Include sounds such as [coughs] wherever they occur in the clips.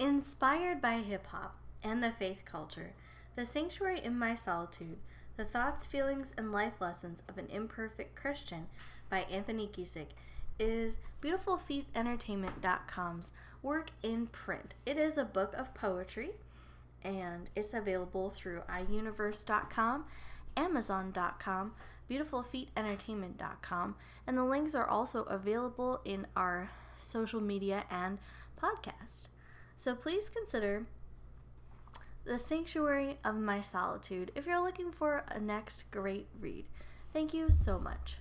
Inspired by hip hop and the faith culture, The Sanctuary in My Solitude, The Thoughts, Feelings, and Life Lessons of an Imperfect Christian by Anthony Giesick is BeautifulFeetEntertainment.com's work in print. It is a book of poetry and it's available through iUniverse.com, Amazon.com, BeautifulFeetEntertainment.com, and the links are also available in our social media and podcast. So please consider The Sanctuary of My Solitude if you're looking for a next great read. Thank you so much.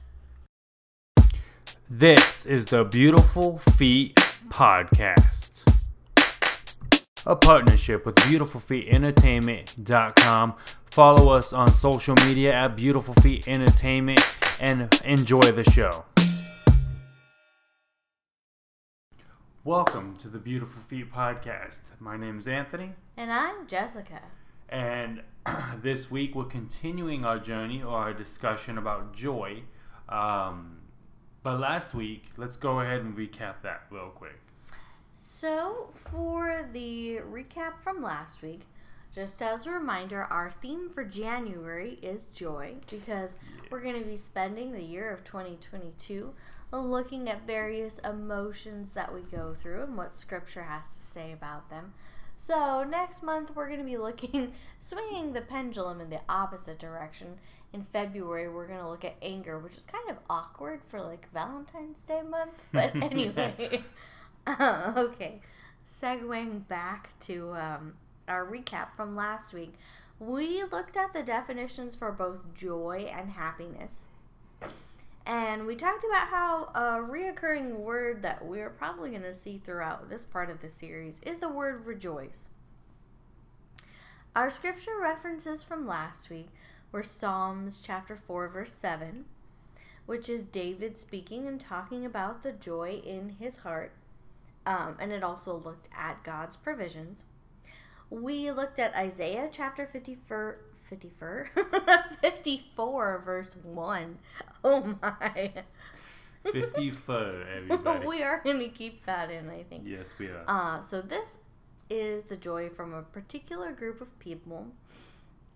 This is the Beautiful Feet Podcast, a partnership with BeautifulFeetEntertainment.com. Follow us on social media at Beautiful Feet Entertainment and enjoy the show. Welcome to the Beautiful Feet Podcast. My name is Anthony, And I'm Jessica. and [clears throat] this week we're continuing our journey or our discussion about joy. Um, but last week, let's go ahead and recap that real quick. So, for the recap from last week, just as a reminder, our theme for January is joy because we're going to be spending the year of 2022 looking at various emotions that we go through and what scripture has to say about them. So, next month we're going to be looking, [laughs] swinging the pendulum in the opposite direction. In February, we're going to look at anger, which is kind of awkward for like Valentine's Day month. [laughs] But [laughs] anyway, uh, okay, segueing back to um, our recap from last week, we looked at the definitions for both joy and happiness. And we talked about how a reoccurring word that we're probably going to see throughout this part of the series is the word rejoice. Our scripture references from last week were Psalms chapter 4, verse 7, which is David speaking and talking about the joy in his heart. Um, and it also looked at God's provisions. We looked at Isaiah chapter 54, 54, [laughs] 54 verse 1. Oh my. 54, [laughs] everybody. we are going to keep that in, I think. yes, we are. Uh, so this is the joy from a particular group of people,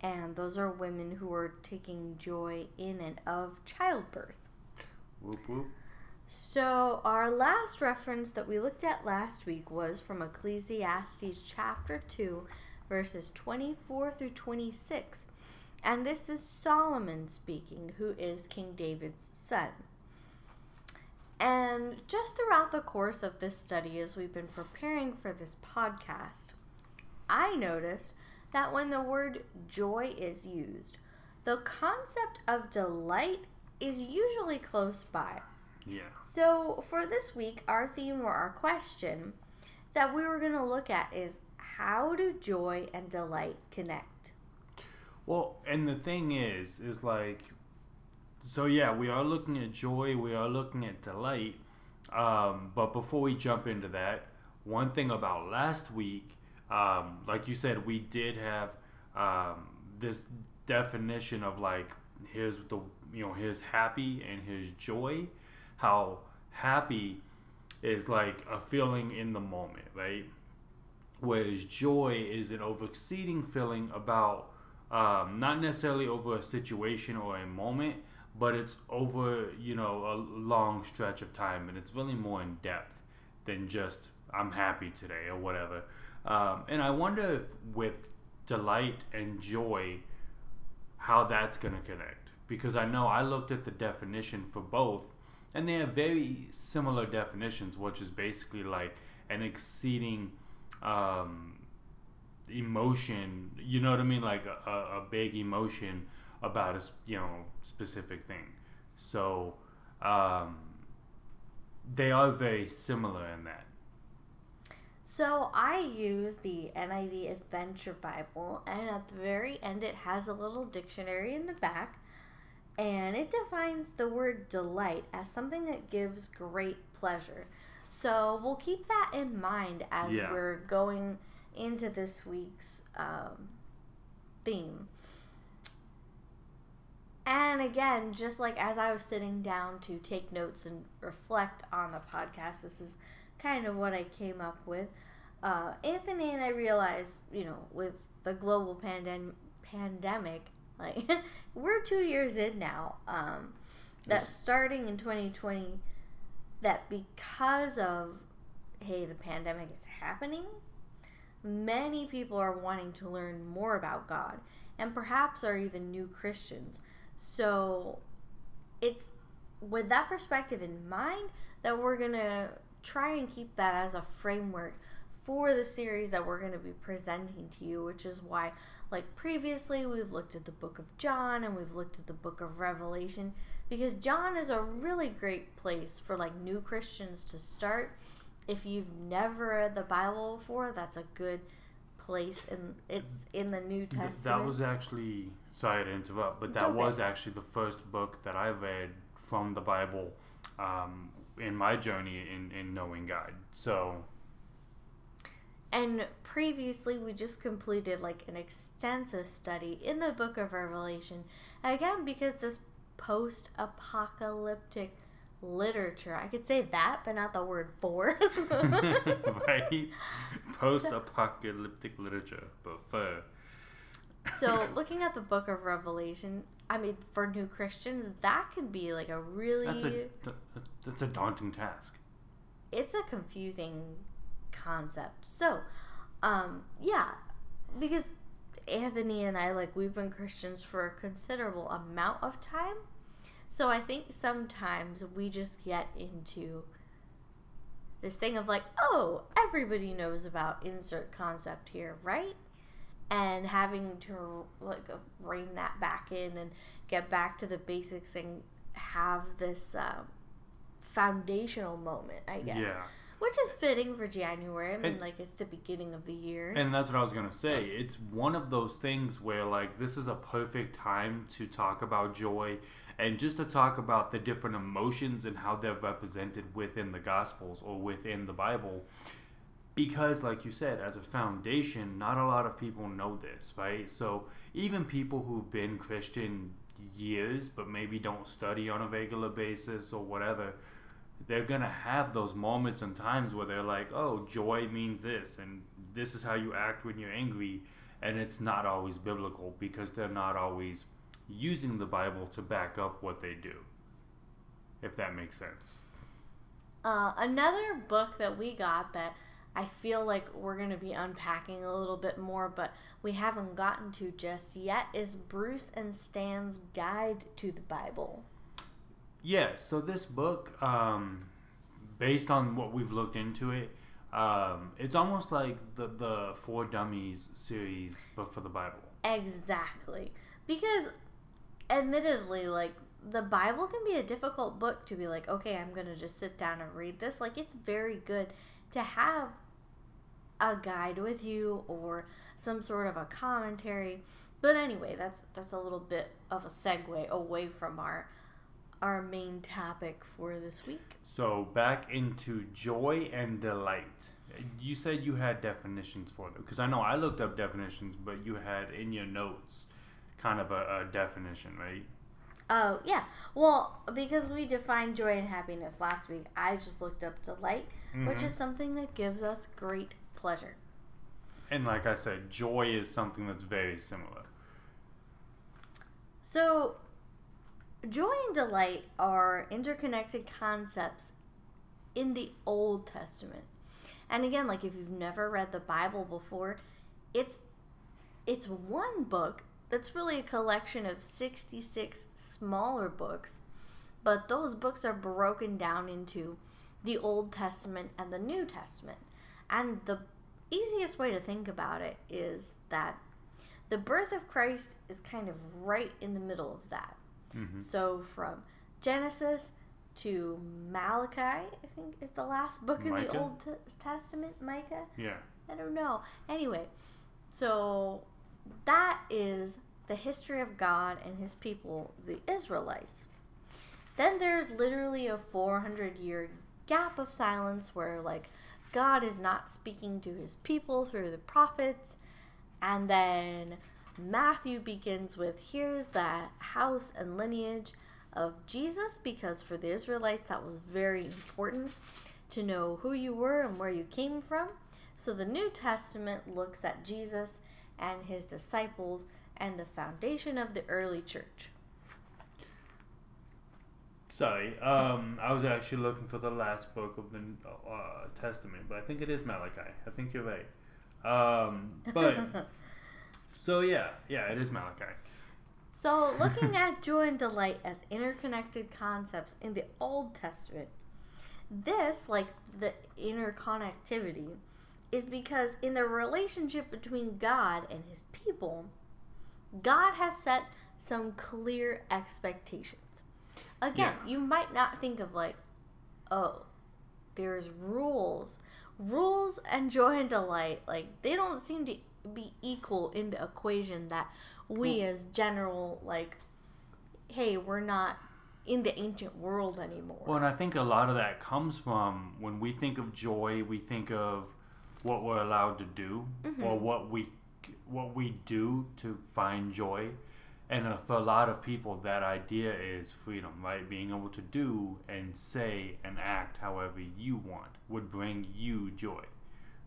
and those are women who are taking joy in and of childbirth. whoop, whoop. So our last reference that we looked at last week was from Ecclesiastes chapter 2, verses 24 through 26. And this is Solomon speaking, who is King David's son. And just throughout the course of this study, as we've been preparing for this podcast, I noticed that when the word joy is used, the concept of delight is usually close by. Yeah. So, for this week, our theme or our question that we were going to look at is how do joy and delight connect? Well, and the thing is, is like, so yeah, we are looking at joy, we are looking at delight. Um, but before we jump into that, one thing about last week, um, like you said, we did have um, this definition of like, here's the, you know, here's happy and here's joy. How happy is like a feeling in the moment, right? Whereas joy is an overexceeding feeling about um, not necessarily over a situation or a moment, but it's over you know a long stretch of time, and it's really more in depth than just I'm happy today or whatever. Um, and I wonder if with delight and joy, how that's going to connect because I know I looked at the definition for both, and they have very similar definitions, which is basically like an exceeding um, emotion. You know what I mean? Like a, a, big emotion about a you know specific thing. So um, they are very similar in that. So, I use the NIV Adventure Bible, and at the very end, it has a little dictionary in the back, and it defines the word delight as something that gives great pleasure. So, we'll keep that in mind as Yeah. we're going into this week's um, theme. And again, just like as I was sitting down to take notes and reflect on the podcast, this is kind of what I came up with. uh, Anthony and I realized, you know, with the global pandem- pandemic, like [laughs] we're two years in now. Um, that starting in 2020, that because of hey, the pandemic is happening, many people are wanting to learn more about God, and perhaps are even new Christians. So it's with that perspective in mind that we're gonna try and keep that as a framework for the series that we're going to be presenting to you, which is why, like previously, we've looked at the book of John and we've looked at the book of Revelation because John is a really great place for like new Christians to start. If you've never read the Bible before, that's a good place, and it's in the New Th- Testament. That was actually sorry to interrupt, but that okay. was actually the first book that I read from the Bible um, in my journey in, in knowing God. So And previously, we just completed like an extensive study in the book of Revelation. Again, because this post apocalyptic literature, I could say that, but not the word for. [laughs] right, [laughs] post-apocalyptic literature, but for so, [laughs] looking at the book of Revelation, I mean, for new Christians, that can be like a really. that's a that's a daunting task. it's a confusing concept. So, um, yeah, because Anthony and I, like, we've been Christians for a considerable amount of time. So I think sometimes we just get into this thing of like, oh, everybody knows about insert concept here, right? And having to like rein that back in and get back to the basics and have this uh, foundational moment, I guess. Yeah. Which is fitting for January. I mean, And- like it's the beginning of the year. And that's what I was gonna say. It's one of those things where like this is a perfect time to talk about joy and just to talk about the different emotions and how they're represented within the gospels or within the Bible. Because like you said, as a foundation, not a lot of people know this, right? So even people who've been Christian years but maybe don't study on a regular basis or whatever, they're gonna have those moments and times where they're like, "Oh, joy means this, and this is how you act when you're angry," and it's not always biblical because they're not always using the Bible to back up what they do. If that makes sense. Uh, another book that we got that I feel like we're going to be unpacking a little bit more, but we haven't gotten to just yet, is Bruce and Stan's Guide to the Bible. Yeah. So this book, um, based on what we've looked into it, um, it's almost like the the For Dummies series, but for the Bible. Exactly. Because, admittedly, like, the Bible can be a difficult book to be like, okay, I'm going to just sit down and read this. Like, it's very good to have a guide with you or some sort of a commentary. But anyway, that's that's a little bit of a segue away from our our main topic for this week. So back into joy and delight. You said you had definitions for them because I know I looked up definitions, but you had in your notes kind of a, a definition, right? Oh, yeah. Well, because we defined joy and happiness last week, I just looked up delight, which Mhm. is something that gives us great pleasure. And like I said, joy is something that's very similar. So, joy and delight are interconnected concepts in the Old Testament. And again, like if you've never read the Bible before, it's it's one book that's really a collection of 66 smaller books, but those books are broken down into the Old Testament and the New Testament. And the easiest way to think about it is that the birth of Christ is kind of right in the middle of that. Hmm So from Genesis to Malachi, I think is the last book in the Old T- Testament. Micah? Yeah. I don't know. Anyway, so that is the history of God and his people, the Israelites. Then there's literally a 400 year gap of silence where, like, God is not speaking to his people through the prophets. And then Matthew begins with here's the house and lineage of Jesus, because for the Israelites that was very important to know who you were and where you came from So the New Testament looks at Jesus and his disciples and the foundation of the early church. Sorry, um, I was actually looking for the last book of the uh, Testament, but I think it is Malachi. I think you're right. Um, but [laughs] so yeah, yeah, it is Malachi. So looking at joy and delight as interconnected concepts in the Old Testament, this, like the interconnectivity, is because in the relationship between God and his people, God has set some clear expectations. Again, Yeah. you might not think of like, oh, there's rules. Rules and joy and delight, like they don't seem to be equal in the equation that we as general like hey, we're not in the ancient world anymore. Well, and I think a lot of that comes from when we think of joy, we think of what we're allowed to do or what we what we do to find joy. And uh, for a lot of people, that idea is freedom, right? Being able to do and say and act however you want would bring you joy,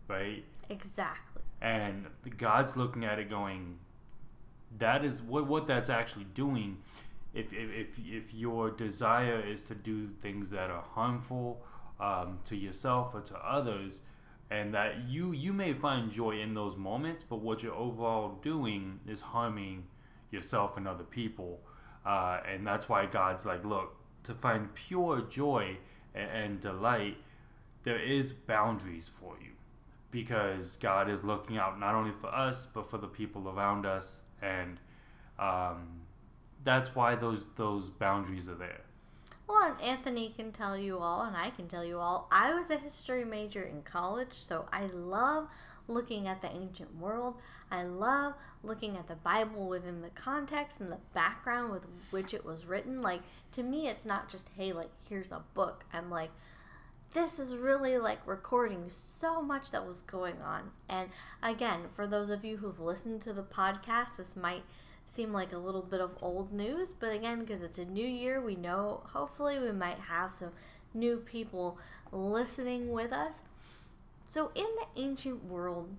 right? exactly. And God's looking at it going that is what what that's actually doing if if if, your desire is to do things that are harmful um, to yourself or to others and that you you may find joy in those moments but what you're overall doing is harming yourself and other people. Uh, and that's why God's like look to find pure joy and, and delight there is boundaries for you because God is looking out not only for us but for the people around us, and um, that's why those those boundaries are there. Well, Anthony can tell you all, and I can tell you all. I was a history major in college, so I love looking at the ancient world. I love looking at the Bible within the context and the background with which it was written. Like, to me, it's not just, hey, like, here's a book. I'm like, this is really like recording so much that was going on. And again, for those of you who've listened to the podcast, this might seem like a little bit of old news, but again, because it's a new year, we know hopefully we might have some new people listening with us. So, in the ancient world,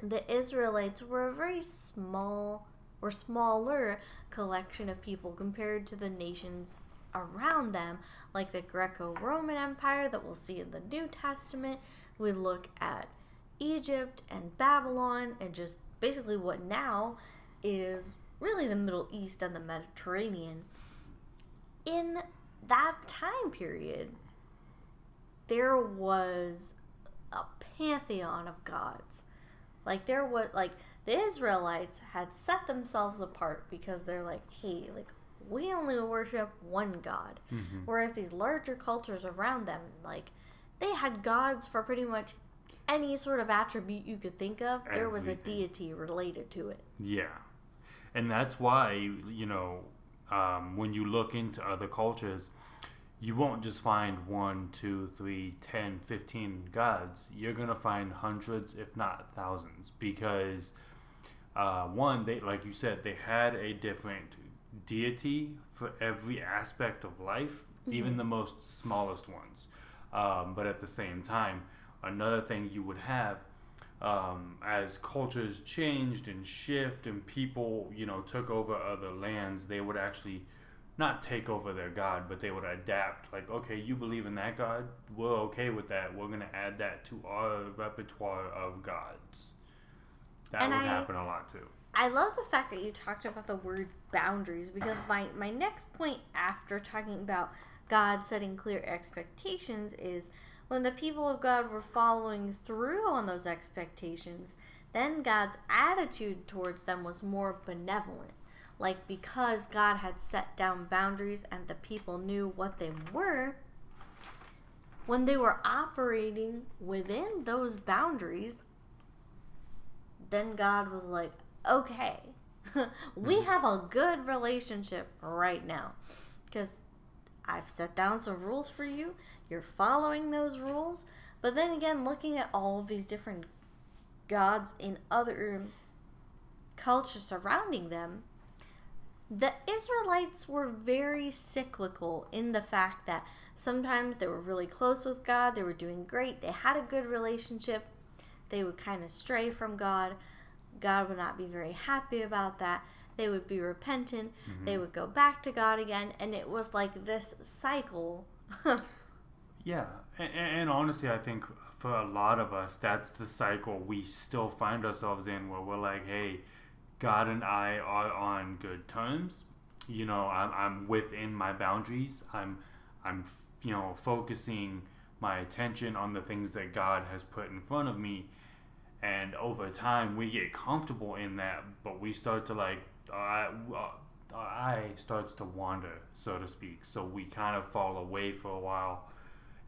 the Israelites were a very small or smaller collection of people compared to the nations around them, like the Greco Roman Empire that we'll see in the New Testament. We look at Egypt and Babylon and just basically what now is really the Middle East and the Mediterranean. In that time period, there was a pantheon of gods. Like there was like the Israelites had set themselves apart because they're like, hey, like we only worship one god. Whereas these larger cultures around them, like they had gods for pretty much any sort of attribute you could think of. There was a deity related to it. Yeah, and that's why you know um, when you look into other cultures, you won't just find one, two, three, ten, fifteen gods. You're gonna find hundreds, if not thousands, because uh, one, they like you said, they had a different deity for every aspect of life, even the most smallest ones. Um, but at the same time, another thing you would have um, as cultures changed and shift and people you know took over other lands they would actually not take over their god but they would adapt. Like okay you believe in that god? We're okay with that. We're going to add that to our repertoire of gods. That And would I- happen a lot too. I love the fact that you talked about the word boundaries because my, my next point after talking about God setting clear expectations is when the people of God were following through on those expectations, then God's attitude towards them was more benevolent. Like because God had set down boundaries and the people knew what they were, when they were operating within those boundaries, then God was like, okay, [laughs] we have a good relationship right now. Because I've set down some rules for you. You're following those rules. But then again, looking at all of these different gods in other cultures surrounding them, the Israelites were very cyclical in the fact that Sometimes they were really close with God, they were doing great, they had a good relationship. They would kind of stray from God. God would not be very happy about that. They would be repentant. Mm-hmm. They would go back to God again. And it was like this cycle. [laughs] Yeah, and, and honestly, I think for a lot of us, that's the cycle we still find ourselves in, where we're like, "Hey, God and I are on good terms. You know, I'm, I'm within my boundaries. I'm, I'm, you know, focusing my attention on the things that God has put in front of me." And over time, we get comfortable in that, but we start to like, our, our eye starts to wander, so to speak. So we kind of fall away for a while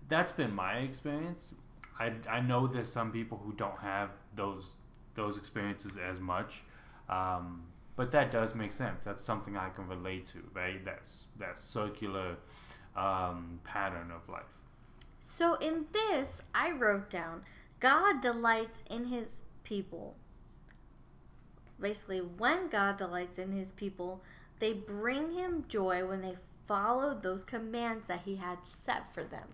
that's been my experience. I, I know there's some people who don't have those those experiences as much, um, but that does make sense. That's something I can relate to, right? That's that circular um, pattern of life. So in this, I wrote down God delights in his people. Basically, when God delights in his people, they bring him joy when they follow those commands that he had set for them.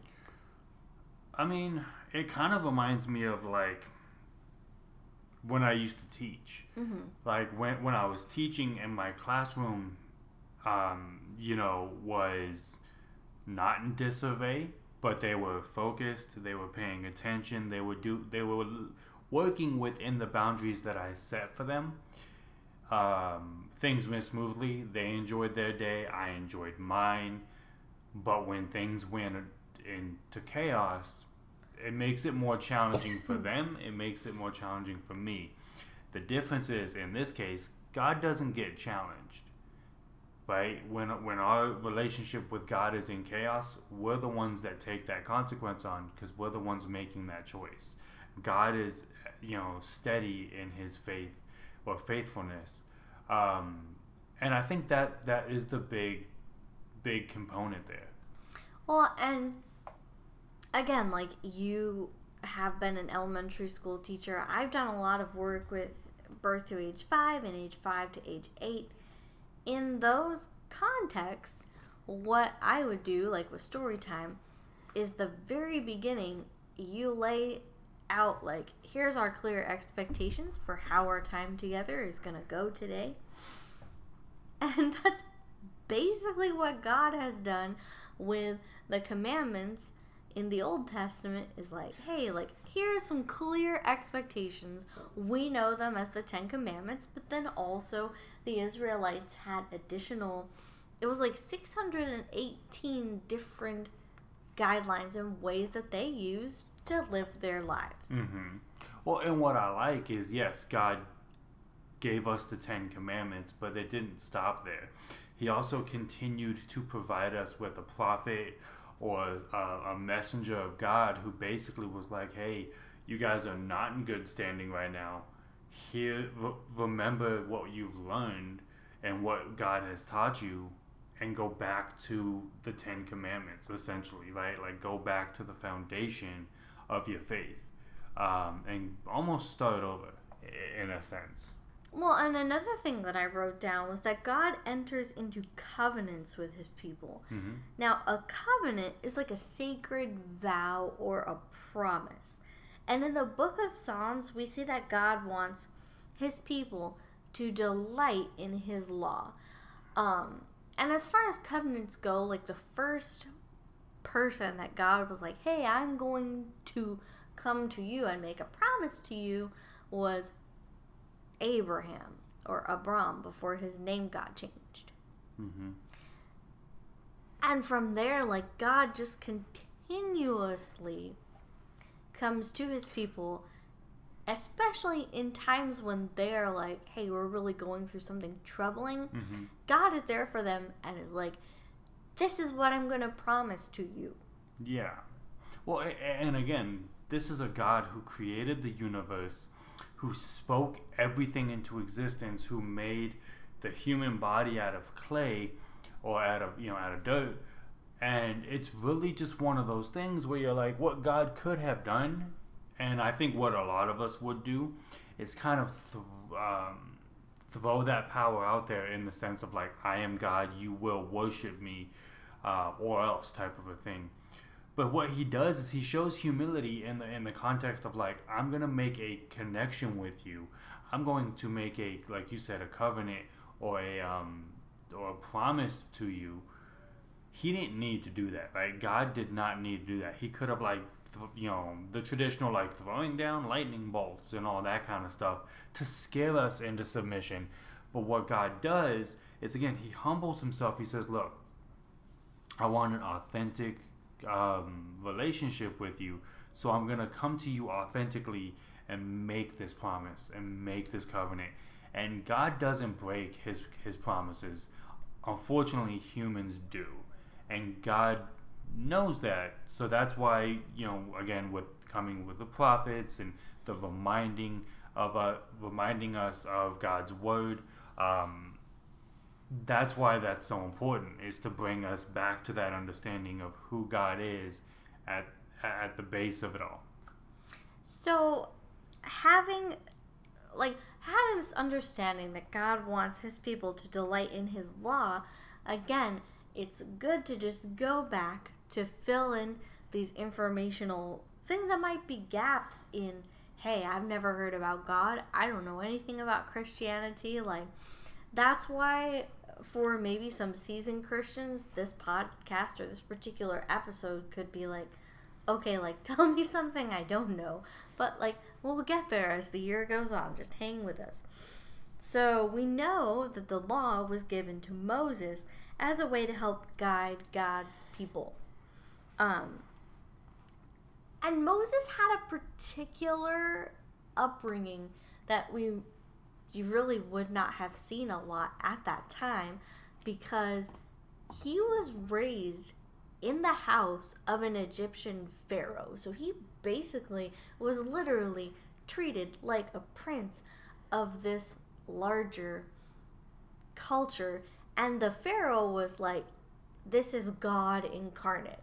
I mean, it kind of reminds me of like when I used to teach. Mm-hmm. Like when when I was teaching in my classroom, um, you know, was not in disarray, but they were focused. They were paying attention. They would do. They were working within the boundaries that I set for them. Um, things went smoothly. They enjoyed their day. I enjoyed mine. But when things went into chaos, it makes it more challenging for [coughs] them. It makes it more challenging for me. The difference is, in this case, God doesn't get challenged. Right? When when our relationship with God is in chaos, we're the ones that take that consequence on because we're the ones making that choice. God is, you know, steady in His faith or faithfulness, um, and I think that that is the big, big component there. Well, and again, like you have been an elementary school teacher, I've done a lot of work with birth to age five and age five to age eight. In those contexts, what I would do, like with story time, is the very beginning, you lay out, like, here's our clear expectations for how our time together is going to go today. [laughs] And that's basically what God has done with the commandments in the Old Testament is like, hey, like here's some clear expectations. We know them as the 10 commandments, but then also the Israelites had additional it was like 618 different guidelines and ways that they used to live their lives. Mm-hmm. Well, and what I like is yes, God gave us the Ten Commandments, but it didn't stop there. He also continued to provide us with a prophet or a, a messenger of God who basically was like, "Hey, you guys are not in good standing right now. Here, re- remember what you've learned and what God has taught you." And go back to the Ten Commandments, essentially, right? Like, go back to the foundation of your faith um, and almost start over in a sense. Well, and another thing that I wrote down was that God enters into covenants with his people. Mm-hmm. Now, a covenant is like a sacred vow or a promise. And in the book of Psalms, we see that God wants his people to delight in his law. Um, and as far as covenants go, like the first person that God was like, hey, I'm going to come to you and make a promise to you was Abraham or Abram before his name got changed. Mm-hmm. And from there, like God just continuously comes to his people, especially in times when they're like, hey, we're really going through something troubling. Mm-hmm. God is there for them and is like, this is what I'm going to promise to you. Yeah. Well, and again, this is a God who created the universe, who spoke everything into existence, who made the human body out of clay or out of, you know, out of dirt. And it's really just one of those things where you're like, what God could have done, and I think what a lot of us would do, is kind of th- um, throw that power out there in the sense of like, I am God, you will worship me, uh, or else type of a thing. But what he does is he shows humility in the in the context of like I'm gonna make a connection with you. I'm going to make a like you said a covenant or a um or a promise to you. He didn't need to do that, right? God did not need to do that. He could have like you know the traditional like throwing down lightning bolts and all that kind of stuff to scare us into submission. But what God does is again he humbles himself. He says, "Look, I want an authentic um, relationship with you. So I'm to come to you authentically and make this promise and make this covenant. And God doesn't break his, his promises. Unfortunately, humans do. And God knows that. So that's why, you know, again, with coming with the prophets and the reminding of uh, reminding us of God's word, um, that's why that's so important is to bring us back to that understanding of who God is at at the base of it all. So having like having this understanding that God wants his people to delight in his law, again, it's good to just go back to fill in these informational things that might be gaps in hey, I've never heard about God. I don't know anything about Christianity like that's why for maybe some seasoned Christians, this podcast or this particular episode could be like, okay, like [laughs] tell me something I don't know. But like we'll get there as the year goes on. Just hang with us. So we know that the law was given to Moses as a way to help guide God's people. Um, and Moses had a particular upbringing that we you really would not have seen a lot at that time because he was raised in the house of an Egyptian pharaoh. So he basically was literally treated like a prince of this larger culture. And the pharaoh was like, this is God incarnate.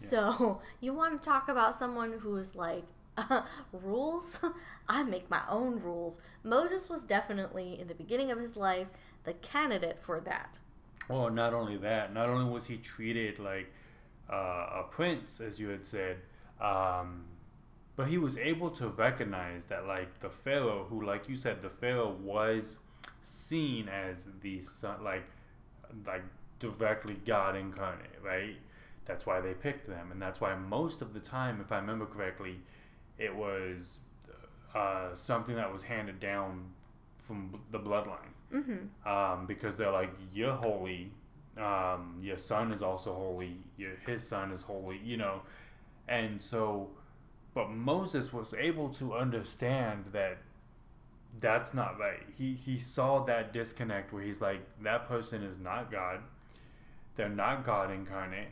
Yeah. So [laughs] you want to talk about someone who is like, uh, [laughs] rules. [laughs] I make my own rules. Moses was definitely, in the beginning of his life, the candidate for that. Well, not only that, not only was he treated like uh, a prince, as you had said, um, but he was able to recognize that, like, the Pharaoh, who, like you said, the Pharaoh was seen as the son, like, like directly God incarnate, right? That's why they picked them, and that's why most of the time, if I remember correctly, it was uh, something that was handed down from the bloodline. Mm-hmm. Um, because they're like, you're holy. Um, your son is also holy. Your, his son is holy, you know. And so, but Moses was able to understand that that's not right. He, he saw that disconnect where he's like, that person is not God. They're not God incarnate.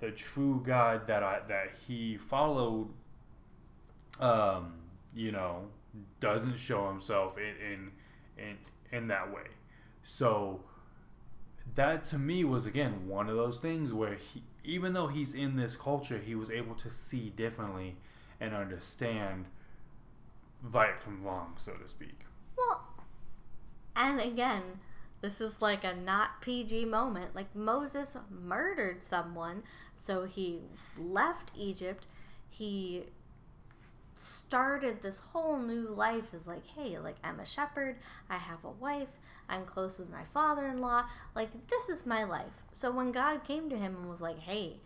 The true God that I that he followed um, you know, doesn't show himself in, in in in that way. So that to me was again one of those things where he, even though he's in this culture, he was able to see differently and understand right from wrong, so to speak. Well, and again, this is like a not PG moment. Like Moses murdered someone, so he left Egypt. He started this whole new life as like, hey, like I'm a shepherd, I have a wife, I'm close with my father in law, like this is my life. So when God came to him and was like, hey,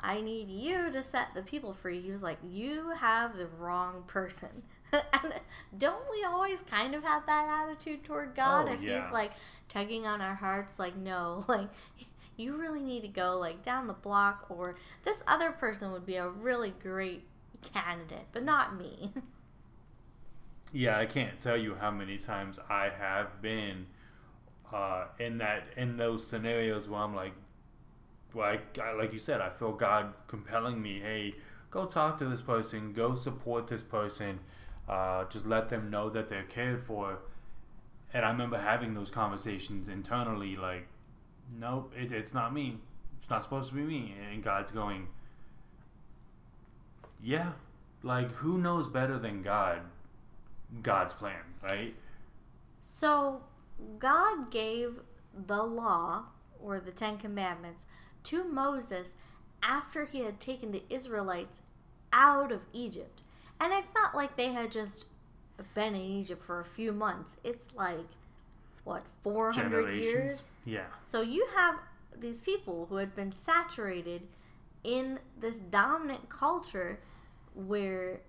I need you to set the people free, he was like, you have the wrong person. [laughs] and don't we always kind of have that attitude toward God? Oh, if yeah. He's like tugging on our hearts, like, no, [laughs] like, you really need to go like down the block, or this other person would be a really great candidate, but not me. [laughs] yeah, I can't tell you how many times I have been uh, in that in those scenarios where I'm like, like like you said, I feel God compelling me. Hey, go talk to this person. Go support this person. Uh, just let them know that they're cared for. And I remember having those conversations internally, like, nope, it, it's not me. It's not supposed to be me. And God's going, yeah, like who knows better than God? God's plan, right? So God gave the law or the Ten Commandments to Moses after he had taken the Israelites out of Egypt. And it's not like they had just been in Egypt for a few months. It's like what, 400 years? Yeah. So you have these people who had been saturated in this dominant culture where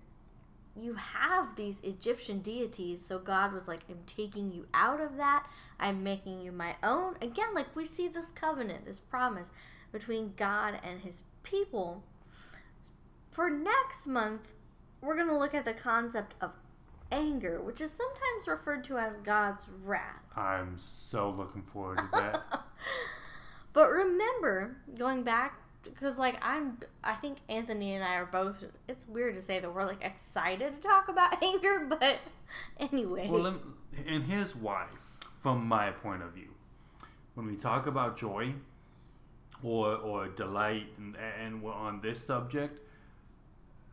you have these Egyptian deities. So God was like, I'm taking you out of that. I'm making you my own. Again, like we see this covenant, this promise between God and his people. For next month, we're going to look at the concept of anger, which is sometimes referred to as God's wrath. I'm so looking forward to that. [laughs] but remember, going back because like I'm I think Anthony and I are both it's weird to say that we're like excited to talk about [laughs] anger, but anyway. Well, me, and here's why from my point of view. When we talk about joy or or delight and, and we're on this subject,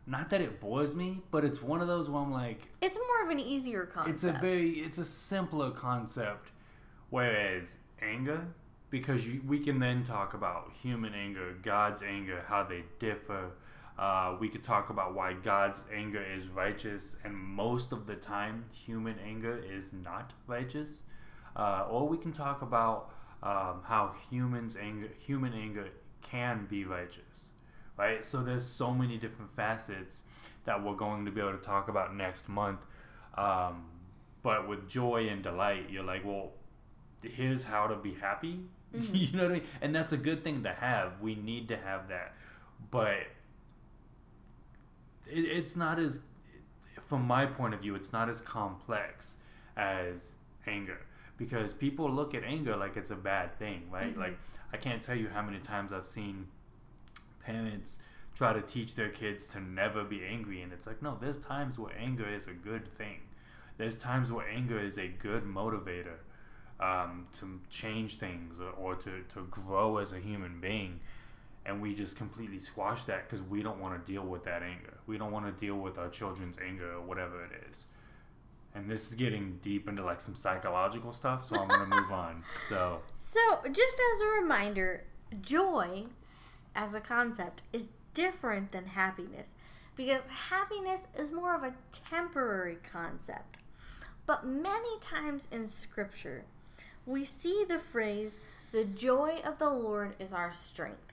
not that it bores me, but it's one of those where I'm like It's more of an easier concept. It's a very it's a simpler concept whereas anger because you, we can then talk about human anger, God's anger, how they differ. Uh, we could talk about why God's anger is righteous, and most of the time, human anger is not righteous. Uh, or we can talk about um, how humans anger, human anger can be righteous, right? So there's so many different facets that we're going to be able to talk about next month. Um, but with joy and delight, you're like, well, here's how to be happy [laughs] Mm-hmm. you know what I mean? And that's a good thing to have. We need to have that. But it, it's not as, from my point of view, it's not as complex as anger. Because people look at anger like it's a bad thing, right? Mm-hmm. Like, I can't tell you how many times I've seen parents try to teach their kids to never be angry. And it's like, no, there's times where anger is a good thing. There's times where anger is a good motivator um, to change things or, or, to, to grow as a human being. And we just completely squash that because we don't want to deal with that anger. We don't want to deal with our children's anger or whatever it is. And this is getting deep into like some psychological stuff, so I'm going to move [laughs] on. So, so just as a reminder, joy as a concept is different than happiness because happiness is more of a temporary concept. But many times in scripture, we see the phrase, the joy of the Lord is our strength.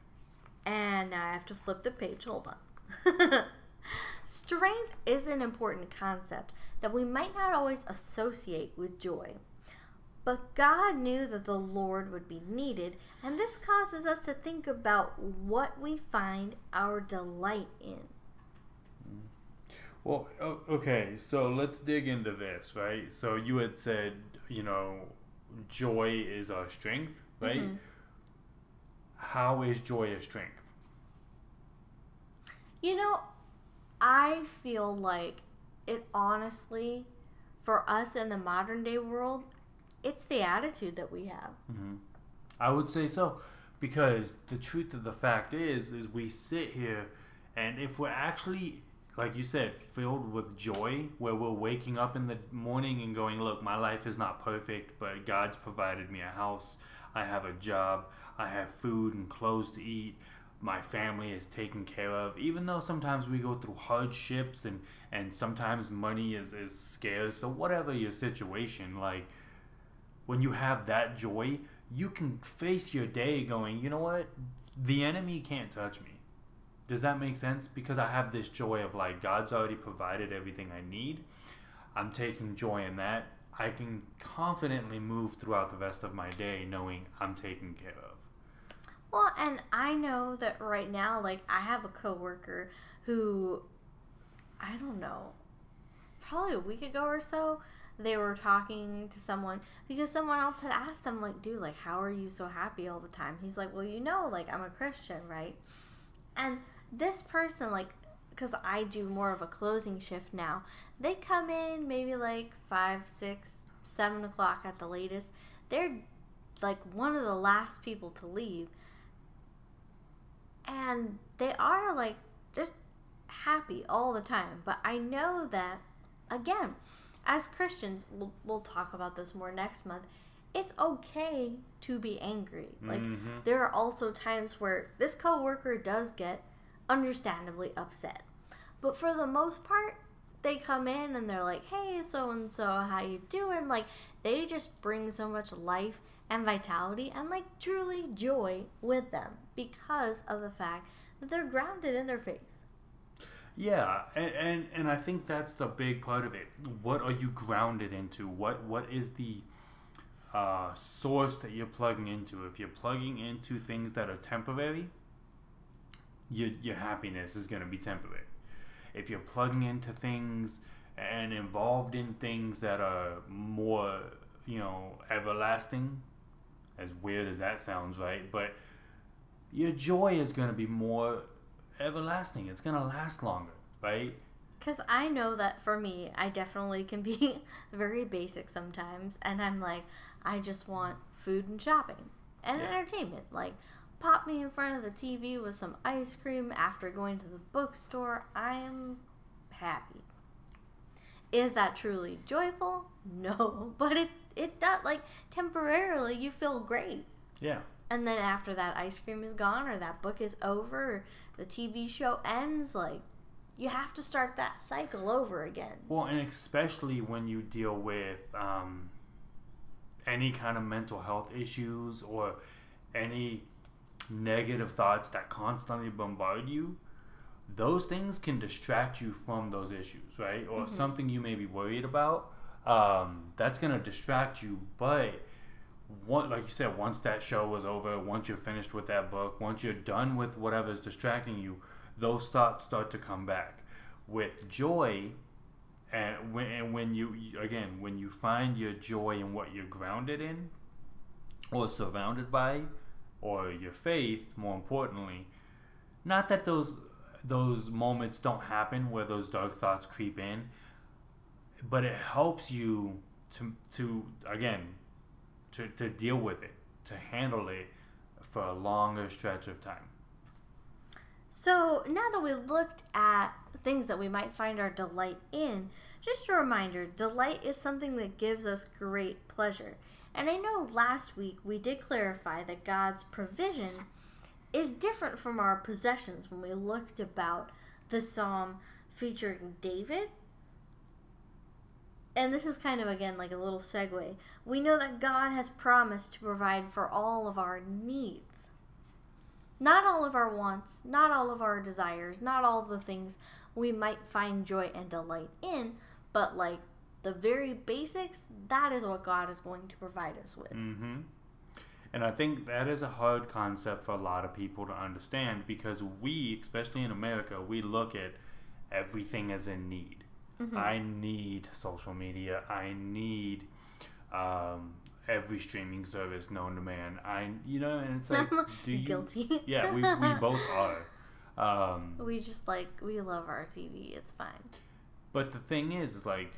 And now I have to flip the page. Hold on. [laughs] strength is an important concept that we might not always associate with joy. But God knew that the Lord would be needed, and this causes us to think about what we find our delight in. Well, okay, so let's dig into this, right? So you had said, you know, joy is our strength, right? Mm-hmm. How is joy a strength? You know, I feel like it honestly, for us in the modern day world, it's the attitude that we have. Mm-hmm. I would say so, because the truth of the fact is, is we sit here, and if we're actually like you said, filled with joy, where we're waking up in the morning and going, Look, my life is not perfect, but God's provided me a house. I have a job. I have food and clothes to eat. My family is taken care of. Even though sometimes we go through hardships and, and sometimes money is, is scarce. So, whatever your situation, like when you have that joy, you can face your day going, You know what? The enemy can't touch me does that make sense? Because I have this joy of like God's already provided everything I need. I'm taking joy in that. I can confidently move throughout the rest of my day knowing I'm taken care of. Well, and I know that right now, like, I have a coworker who, I don't know, probably a week ago or so, they were talking to someone because someone else had asked them, like, dude, like, how are you so happy all the time? He's like, well, you know, like, I'm a Christian, right? And this person like because I do more of a closing shift now. They come in maybe like five, six, seven o'clock at the latest. They're like one of the last people to leave. And they are like just happy all the time. But I know that, again, as Christians, we'll, we'll talk about this more next month. it's okay to be angry. Like Mhm. there are also times where this coworker does get understandably upset. But for the most part, they come in and they're like, "Hey, so and so, how you doing?" Like they just bring so much life and vitality and like truly joy with them because of the fact that they're grounded in their faith. Yeah, and, and and I think that's the big part of it. What are you grounded into? What what is the uh, source that you're plugging into? If you're plugging into things that are temporary, your your happiness is going to be temporary. If you're plugging into things and involved in things that are more, you know, everlasting, as weird as that sounds, right? But your joy is going to be more everlasting. It's gonna last longer, right? Because I know that for me, I definitely can be [laughs] very basic sometimes. And I'm like, I just want food and shopping and Yeah. entertainment. Like, pop me in front of the TV with some ice cream after going to the bookstore. I am happy. Is that truly joyful? [laughs] No. But it, it does, like, temporarily, you feel great. Yeah. And then after that ice cream is gone or that book is over the TV show ends, like you have to start that cycle over again. Well, and especially when you deal with um, any kind of mental health issues or any negative thoughts that constantly bombard you, those things can distract you from those issues, right? Or something you may be worried about. Um, that's gonna distract you, but one, like you said, once that show was over, once you're finished with that book, once you're done with whatever's distracting you, those thoughts start to come back. With joy, and when, and when you again when you find your joy in what you're grounded in, or surrounded by, or your faith, more importantly, not that those those moments don't happen where those dark thoughts creep in, but it helps you to to again to, to deal with it, to handle it for a longer stretch of time. So now that we looked at things that we might find our delight in, just a reminder delight is something that gives us great pleasure. And I know last week we did clarify that God's provision is different from our possessions when we looked about the psalm featuring David. And this is kind of again like a little segue. We know that God has promised to provide for all of our needs not all of our wants, not all of our desires, not all of the things we might find joy and delight in, but like the very basics, that is what God is going to provide us with. Mm-hmm. And I think that is a hard concept for a lot of people to understand because we, especially in America, we look at everything as in need. I need social media. I need um, every streaming service known to man. I, you know, and it's like, [laughs] do you? Guilty. Yeah, we, we [laughs] both are. Um, we just like we love our TV. It's fine. But the thing is, is like,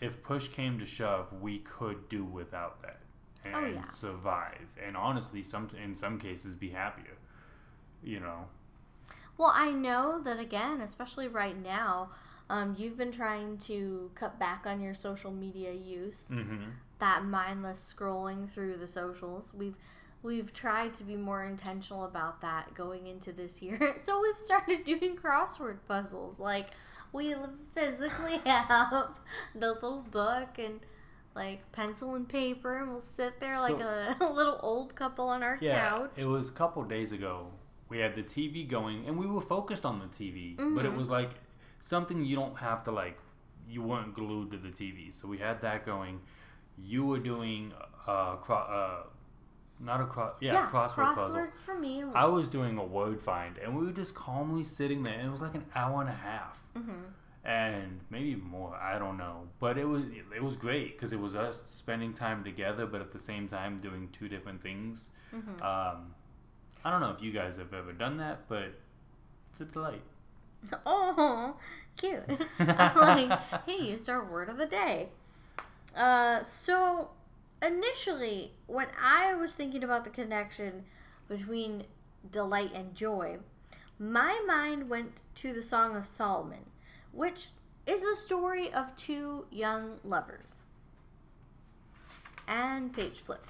if push came to shove, we could do without that and Oh, yeah. survive, and honestly, some in some cases, be happier. You know, Well, I know that again, especially right now, um, you've been trying to cut back on your social media use. mm-hmm. that mindless scrolling through the socials. We've we've tried to be more intentional about that going into this year. [laughs] So we've started doing crossword puzzles. Like we physically [laughs] have the little book and like pencil and paper and we'll sit there like a, a [laughs] little old couple on our yeah. couch. It was a couple days ago. We had the TV going, and we were focused on the TV, but it Mhm. was like something you don't have to like. You weren't glued to the TV, so we had that going. You were doing uh, cro- uh not a cross, yeah, crossword puzzle. crosswords for me. I was doing a word find, and we were just calmly sitting there. And it was like an hour and a half, hmm and maybe more. I don't know, but it was it was great because it was us spending time together, but at the same time doing two different things. hmm Um, I don't know if you guys have ever done that, but it's a delight. [laughs] Oh, cute. [laughs] [laughs] Like, he used our word of the day. Uh, so initially, when I was thinking about the connection between delight and joy, my mind went to the Song of Solomon, which is the story of two young lovers. and page flip.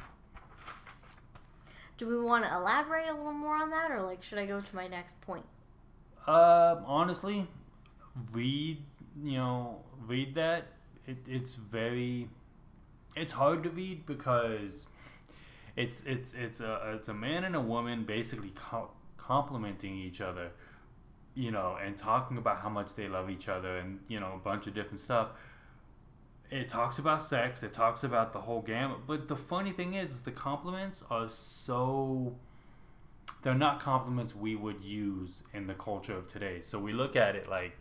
Do we want to elaborate a little more on that, or like should I go to my next point? Um, honestly, read you know read that. It, it's very, it's hard to read because it's it's it's a it's a man and a woman basically co- complimenting each other, you know, and talking about how much they love each other and you know a bunch of different stuff. It talks about sex. It talks about the whole gamut. But the funny thing is, is the compliments are so they're not compliments we would use in the culture of today. So we look at it like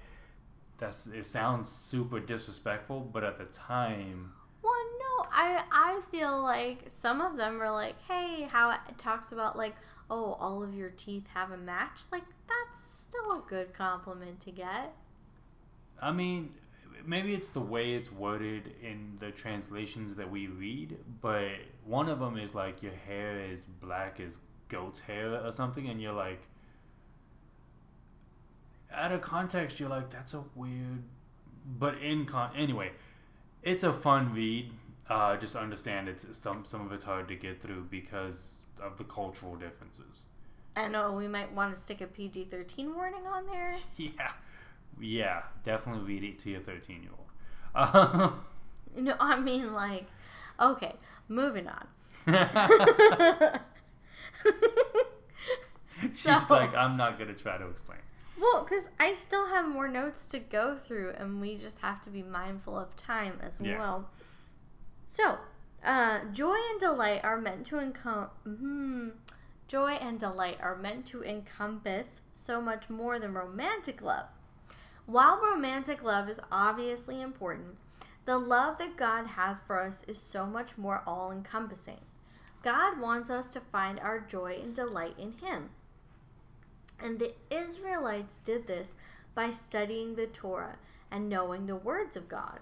that's it sounds super disrespectful, but at the time, Well, no, I I feel like some of them are like, hey, how it talks about like, oh, all of your teeth have a match. Like that's still a good compliment to get. I mean, maybe it's the way it's worded in the translations that we read, but one of them is like your hair is black as goat's hair or something, and you're like, out of context, you're like, that's a weird, but in con anyway, it's a fun read. Uh, just understand it's some some of it's hard to get through because of the cultural differences. I know we might want to stick a PG thirteen warning on there. [laughs] Yeah, yeah, definitely read it to your thirteen year old. [laughs] No, I mean like, okay, moving on. [laughs] [laughs] She's So- like, I'm not gonna try to explain. Well, because I still have more notes to go through, and we just have to be mindful of time as Yeah. well. So, uh, joy and delight are meant to encom- hmm Joy and delight are meant to encompass so much more than romantic love. While romantic love is obviously important, the love that God has for us is so much more all encompassing. God wants us to find our joy and delight in Him. And the Israelites did this by studying the Torah and knowing the words of God.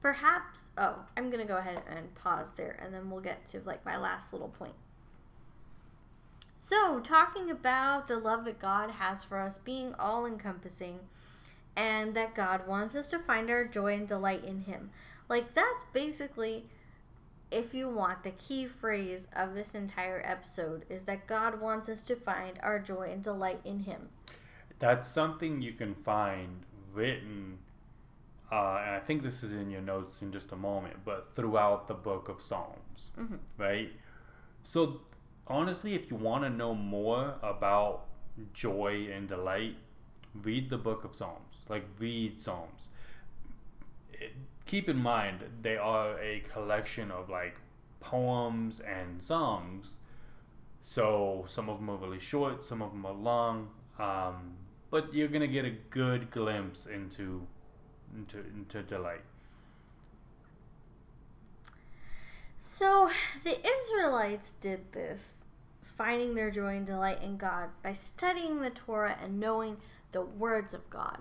Perhaps, oh, I'm going to go ahead and pause there and then we'll get to like my last little point. So, talking about the love that God has for us being all encompassing and that God wants us to find our joy and delight in Him. Like, that's basically if you want, the key phrase of this entire episode is that God wants us to find our joy and delight in Him. That's something you can find written, uh, and I think this is in your notes in just a moment, but throughout the book of Psalms, Mhm. right? So, honestly, if you want to know more about joy and delight, read the book of Psalms. Like, read Psalms. It, keep in mind, they are a collection of like poems and songs. So, some of them are really short, some of them are long. Um, but you're gonna get a good glimpse into into into delight. So the Israelites did this, finding their joy and delight in God by studying the Torah and knowing the words of God.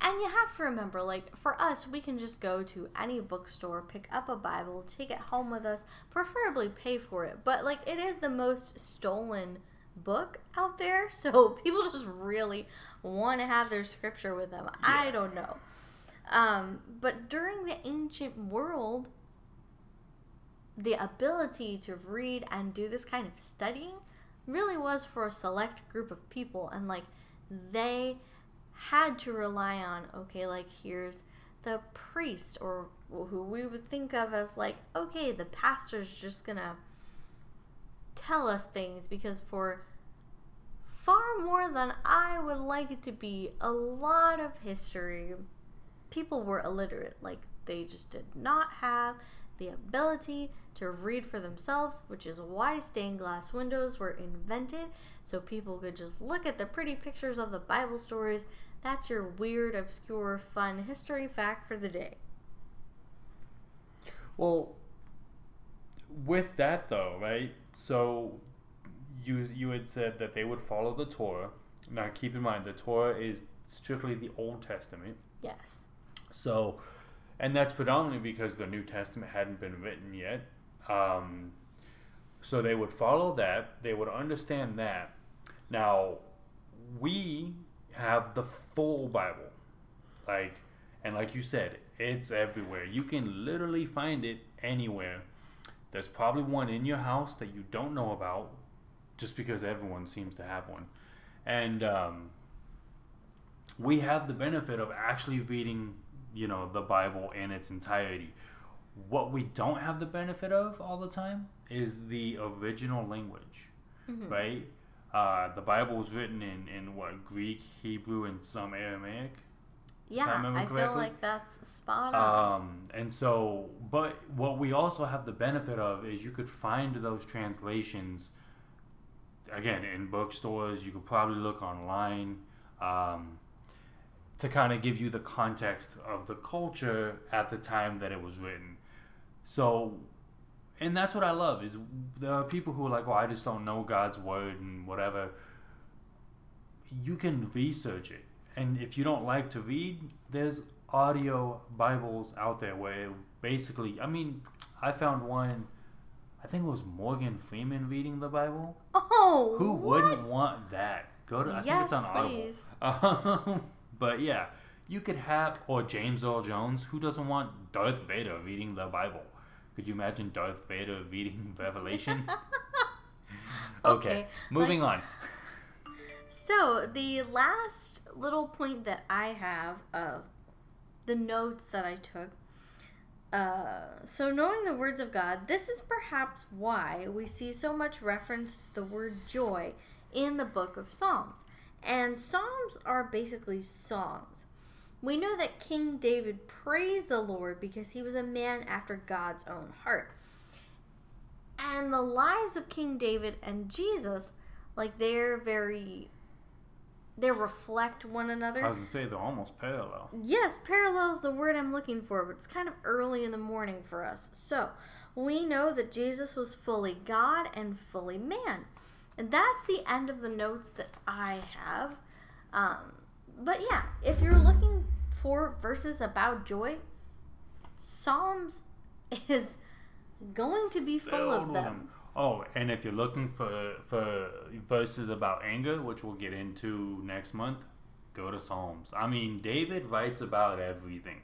And you have to remember, like, for us, we can just go to any bookstore, pick up a Bible, take it home with us, preferably pay for it. But, like, it is the most stolen book out there, [laughs] so people just really want to have their scripture with them. I don't know. Um, but during the ancient world, the ability to read and do this kind of studying really was for a select group of people and like they had to rely on okay like here's the priest or who we would think of as like okay the pastor's just gonna tell us things because for far more than i would like it to be a lot of history people were illiterate like they just did not have the ability to read for themselves, which is why stained glass windows were invented so people could just look at the pretty pictures of the Bible stories. That's your weird, obscure, fun history fact for the day. Well, with that though, right? So you you had said that they would follow the Torah. Now keep in mind the Torah is strictly the Old Testament. Yes. So, and that's predominantly because the New Testament hadn't been written yet. Um, so they would follow that. They would understand that. Now, we have the full Bible, like, and like you said, it's everywhere. You can literally find it anywhere. There's probably one in your house that you don't know about, just because everyone seems to have one, and um, we have the benefit of actually reading, you know, the Bible in its entirety. What we don't have the benefit of all the time is the original language, Mhm. right? Uh, the Bible was written in, in what Greek, Hebrew, and some Aramaic. Yeah, remember I feel like that's spot on. Um, and so, but what we also have the benefit of is you could find those translations again in bookstores. You could probably look online um, to kind of give you the context of the culture at the time that it was written. So, and that's what I love is there are people who are like, "Well, I just don't know God's word and whatever." You can research it, and if you don't like to read, there's audio Bibles out there where basically, I mean, I found one. I think it was Morgan Freeman reading the Bible. oh, Who what? wouldn't want that? Go to. I think it's on please. Audible. [laughs] Um, but yeah, you could have or James Earl Jones. Who doesn't want Darth Vader reading the Bible? Could you imagine Darth Vader reading [laughs] Revelation? [laughs] okay, Okay, moving on. So the last little point that I have of the notes that I took. Uh, so knowing the words of God, this is perhaps why we see so much reference to the word joy in the book of Psalms. And Psalms are basically songs. We know that King David praised the Lord because he was a man after God's own heart. And the lives of King David and Jesus, like they're very they reflect one another. I was gonna say they're almost parallel. Yes, parallel is the word I'm looking for, but it's kind of early in the morning for us. So, we know that Jesus was fully God and fully man. And that's the end of the notes that I have. Um, but yeah, if you're looking for verses about joy, Psalms [laughs] is going to be full of them. Oh, and if you're looking for for verses about anger, which we'll get into next month, go to Psalms. I mean, David writes about everything,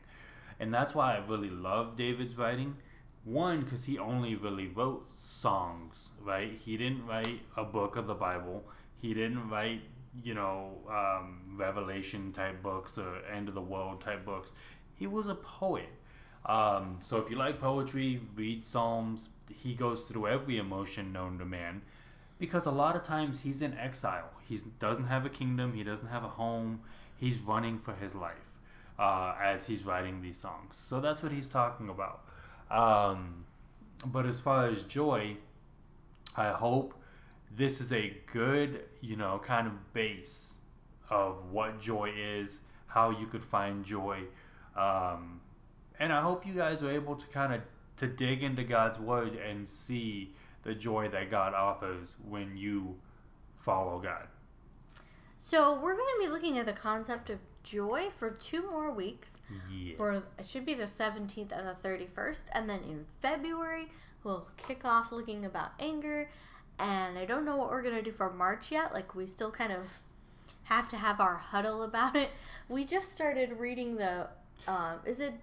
and that's why I really love David's writing. One, because he only really wrote songs, right? He didn't write a book of the Bible. He didn't write, you know, um, Revelation type books or end of the world type books. He was a poet. Um, so if you like poetry, read Psalms. He goes through every emotion known to man, because a lot of times he's in exile. He doesn't have a kingdom. He doesn't have a home. He's running for his life uh, as he's writing these songs. So that's what he's talking about. Um, but as far as joy, I hope this is a good, you know, kind of base of what joy is, how you could find joy. Um, and I hope you guys are able to kind of to dig into God's word and see the joy that God offers when you follow God. So, we're going to be looking at the concept of joy for two more weeks. Yeah. for it should be the 17th and the 31st and then in february we'll kick off looking about anger and i don't know what we're going to do for march yet like we still kind of have to have our huddle about it we just started reading the um, is it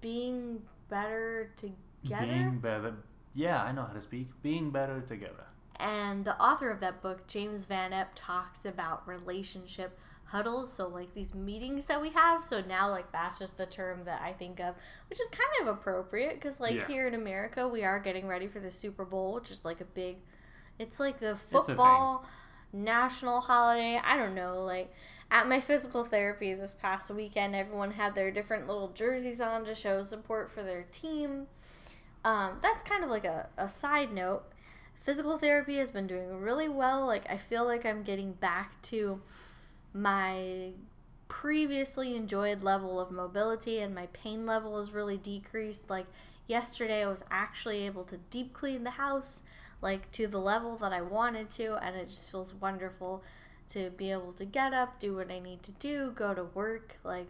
being better together Being better. Yeah, I know how to speak. Being better together. and the author of that book james van epp talks about relationship huddles so like these meetings that we have so now like that's just the term that i think of which is kind of appropriate because like Yeah. here in america we are getting ready for the super bowl which is like a big it's like the football national holiday. I don't know like at my physical therapy this past weekend everyone had their different little jerseys on to show support for their team. Um, that's kind of like a, a side note. Physical therapy has been doing really well. Like i feel like i'm getting back to my previously enjoyed level of mobility and my pain level is really decreased. Like yesterday i was actually able to deep clean the house like to the level that i wanted to and it just feels wonderful to be able to get up do what i need to do go to work like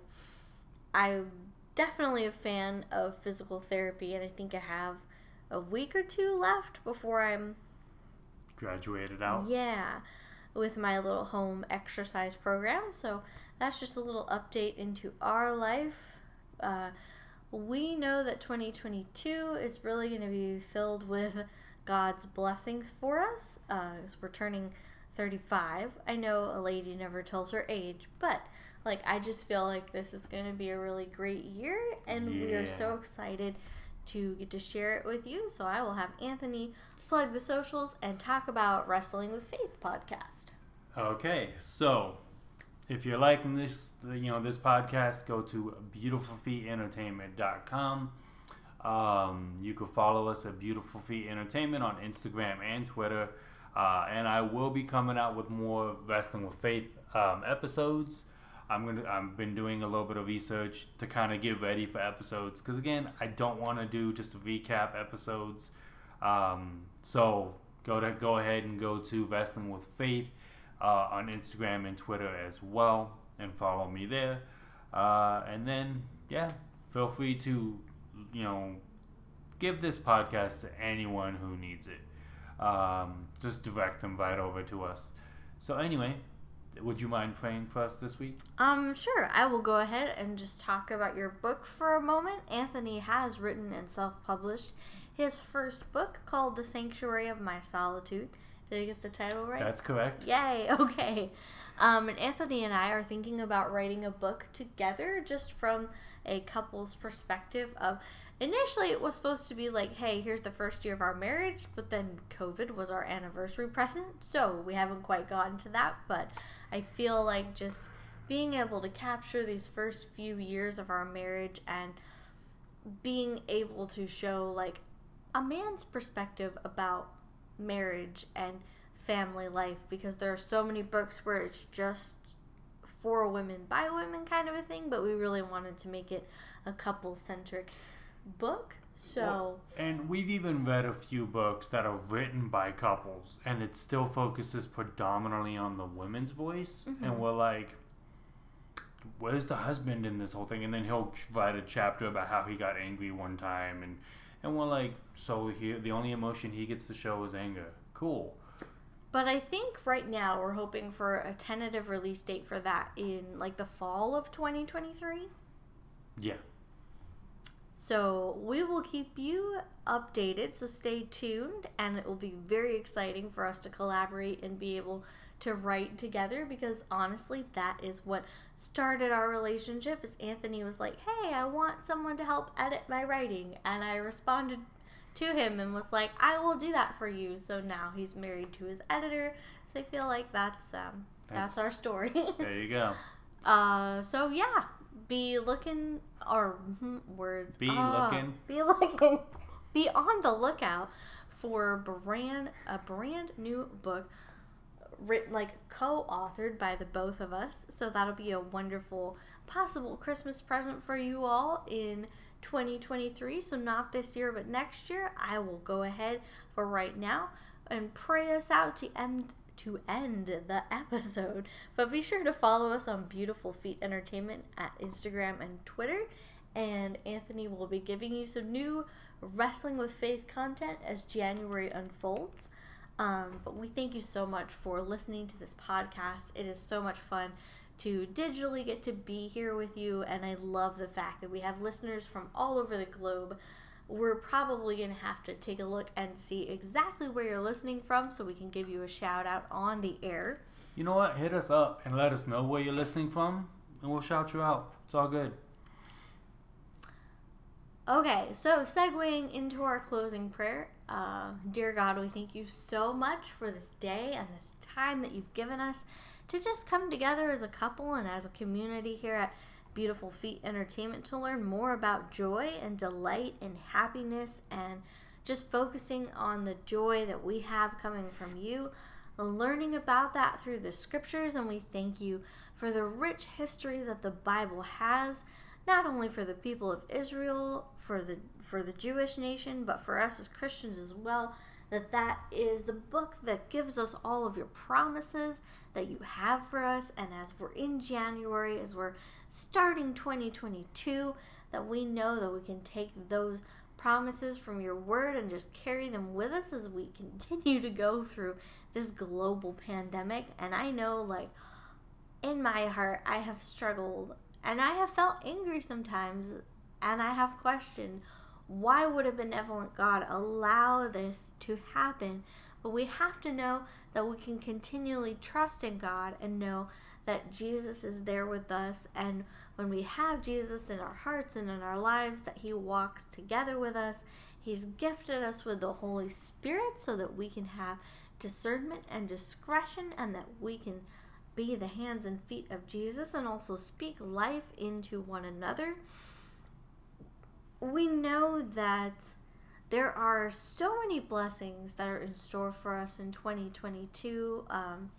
i'm definitely a fan of physical therapy and i think i have a week or two left before i'm Graduated out. yeah, with my little home exercise program. So that's just a little update into our life. Uh, we know that 2022 is really going to be filled with God's blessings for us. Uh, we're turning 35. I know a lady never tells her age, but like I just feel like this is going to be a really great year, and yeah. we are so excited to get to share it with you. So I will have Anthony plug the socials and talk about Wrestling with Faith podcast. Okay, so if you're liking this, you know this podcast, go to beautifulfeetentertainment.com. Um, you can follow us at Beautiful Feet Entertainment on Instagram and Twitter. Uh, and I will be coming out with more Wrestling with Faith um, episodes. I'm gonna. I've been doing a little bit of research to kind of get ready for episodes because again, I don't want to do just recap episodes. Um, so go to go ahead and go to Wrestling with Faith uh, on Instagram and Twitter as well, and follow me there. Uh, and then yeah, feel free to you know give this podcast to anyone who needs it. Um, just direct them right over to us. So anyway, would you mind praying for us this week? Um, sure. I will go ahead and just talk about your book for a moment. Anthony has written and self-published his first book called The Sanctuary of My Solitude. Did I get the title right? That's correct. Yay, [laughs] okay. Um, and Anthony and I are thinking about writing a book together just from a couple's perspective of initially it was supposed to be like, hey, here's the first year of our marriage, but then COVID was our anniversary present, so we haven't quite gotten to that, but I feel like just being able to capture these first few years of our marriage and being able to show like a man's perspective about marriage and family life because there are so many books where it's just for women by women kind of a thing, but we really wanted to make it a couple centric book. So well, and we've even read a few books that are written by couples and it still focuses predominantly on the women's voice mm-hmm. and we're like where's the husband in this whole thing and then he'll write a chapter about how he got angry one time and and we're like, so he, the only emotion he gets to show is anger. Cool. But I think right now we're hoping for a tentative release date for that in like the fall of 2023. Yeah. So we will keep you updated. So stay tuned, and it will be very exciting for us to collaborate and be able to write together because honestly that is what started our relationship is anthony was like hey i want someone to help edit my writing and i responded to him and was like i will do that for you. So now he's married to his editor. So i feel like that's um, that's, that's our story. [laughs] There you go. Uh so yeah be looking or hmm, words be looking. be looking. [laughs] Be on the lookout for brand a brand new book written like co-authored by the both of us. So that'll be a wonderful possible christmas present for you all in 2023 so not this year but next year i will go ahead for right now and pray us out to end to end the [laughs] episode but be sure to follow us on beautiful feet entertainment at instagram and twitter and anthony will be giving you some new wrestling with faith content as january unfolds um, but we thank you so much for listening to this podcast. It is so much fun to digitally get to be here with you, and I love the fact that we have listeners from all over the globe. We're probably going to have to take a look and see exactly where you're listening from so we can give you a shout out on the air. You know what? Hit us up and let us know where you're listening from, and we'll shout you out. It's all good. Okay, so segueing into our closing prayer, uh, dear God, we thank you so much for this day and this time that you've given us to just come together as a couple and as a community here at Beautiful Feet Entertainment to learn more about joy and delight and happiness and just focusing on the joy that we have coming from you, learning about that through the scriptures. And we thank you for the rich history that the Bible has not only for the people of Israel, for the for the Jewish nation, but for us as Christians as well, that that is the book that gives us all of your promises that you have for us. And as we're in January as we're starting 2022 that we know that we can take those promises from your word and just carry them with us as we continue to go through this global pandemic. And I know like in my heart I have struggled and I have felt angry sometimes And I have questioned why would a benevolent God allow this to happen? But we have to know that we can continually trust in God and know that Jesus is there with us. And when we have Jesus in our hearts and in our lives, that He walks together with us. He's gifted us with the Holy Spirit so that we can have discernment and discretion and that we can be the hands and feet of Jesus and also speak life into one another. We know that there are so many blessings that are in store for us in 2022. Um,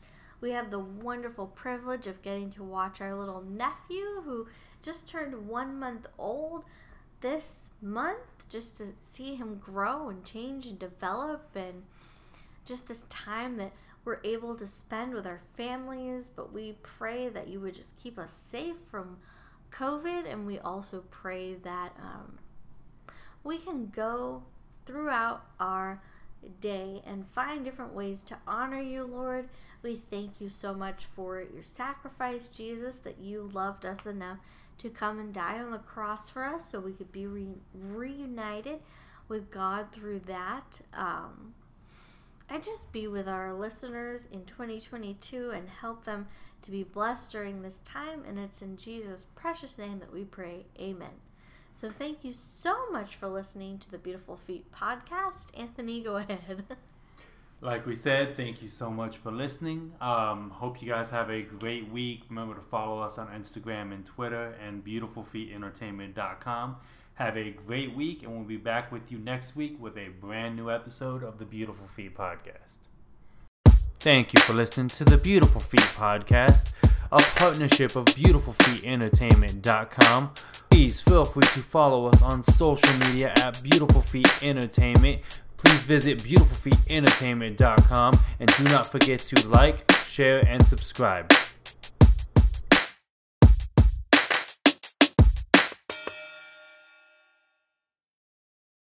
we have the wonderful privilege of getting to watch our little nephew who just turned one month old this month, just to see him grow and change and develop, and just this time that we're able to spend with our families. But we pray that you would just keep us safe from COVID, and we also pray that um, we can go throughout our day and find different ways to honor you, Lord. We thank you so much for your sacrifice, Jesus, that you loved us enough to come and die on the cross for us so we could be re- reunited with God through that. Um, and just be with our listeners in 2022 and help them to be blessed during this time. And it's in Jesus' precious name that we pray. Amen. So thank you so much for listening to the Beautiful Feet podcast. Anthony, go ahead. [laughs] Like we said, thank you so much for listening. Um, hope you guys have a great week. Remember to follow us on Instagram and Twitter and beautifulfeetentertainment.com. Have a great week, and we'll be back with you next week with a brand new episode of the Beautiful Feet Podcast. Thank you for listening to the Beautiful Feet Podcast, a partnership of BeautifulFeetEntertainment.com. Please feel free to follow us on social media at Beautiful Feet Entertainment. Please visit BeautifulFeetEntertainment.com and do not forget to like, share, and subscribe.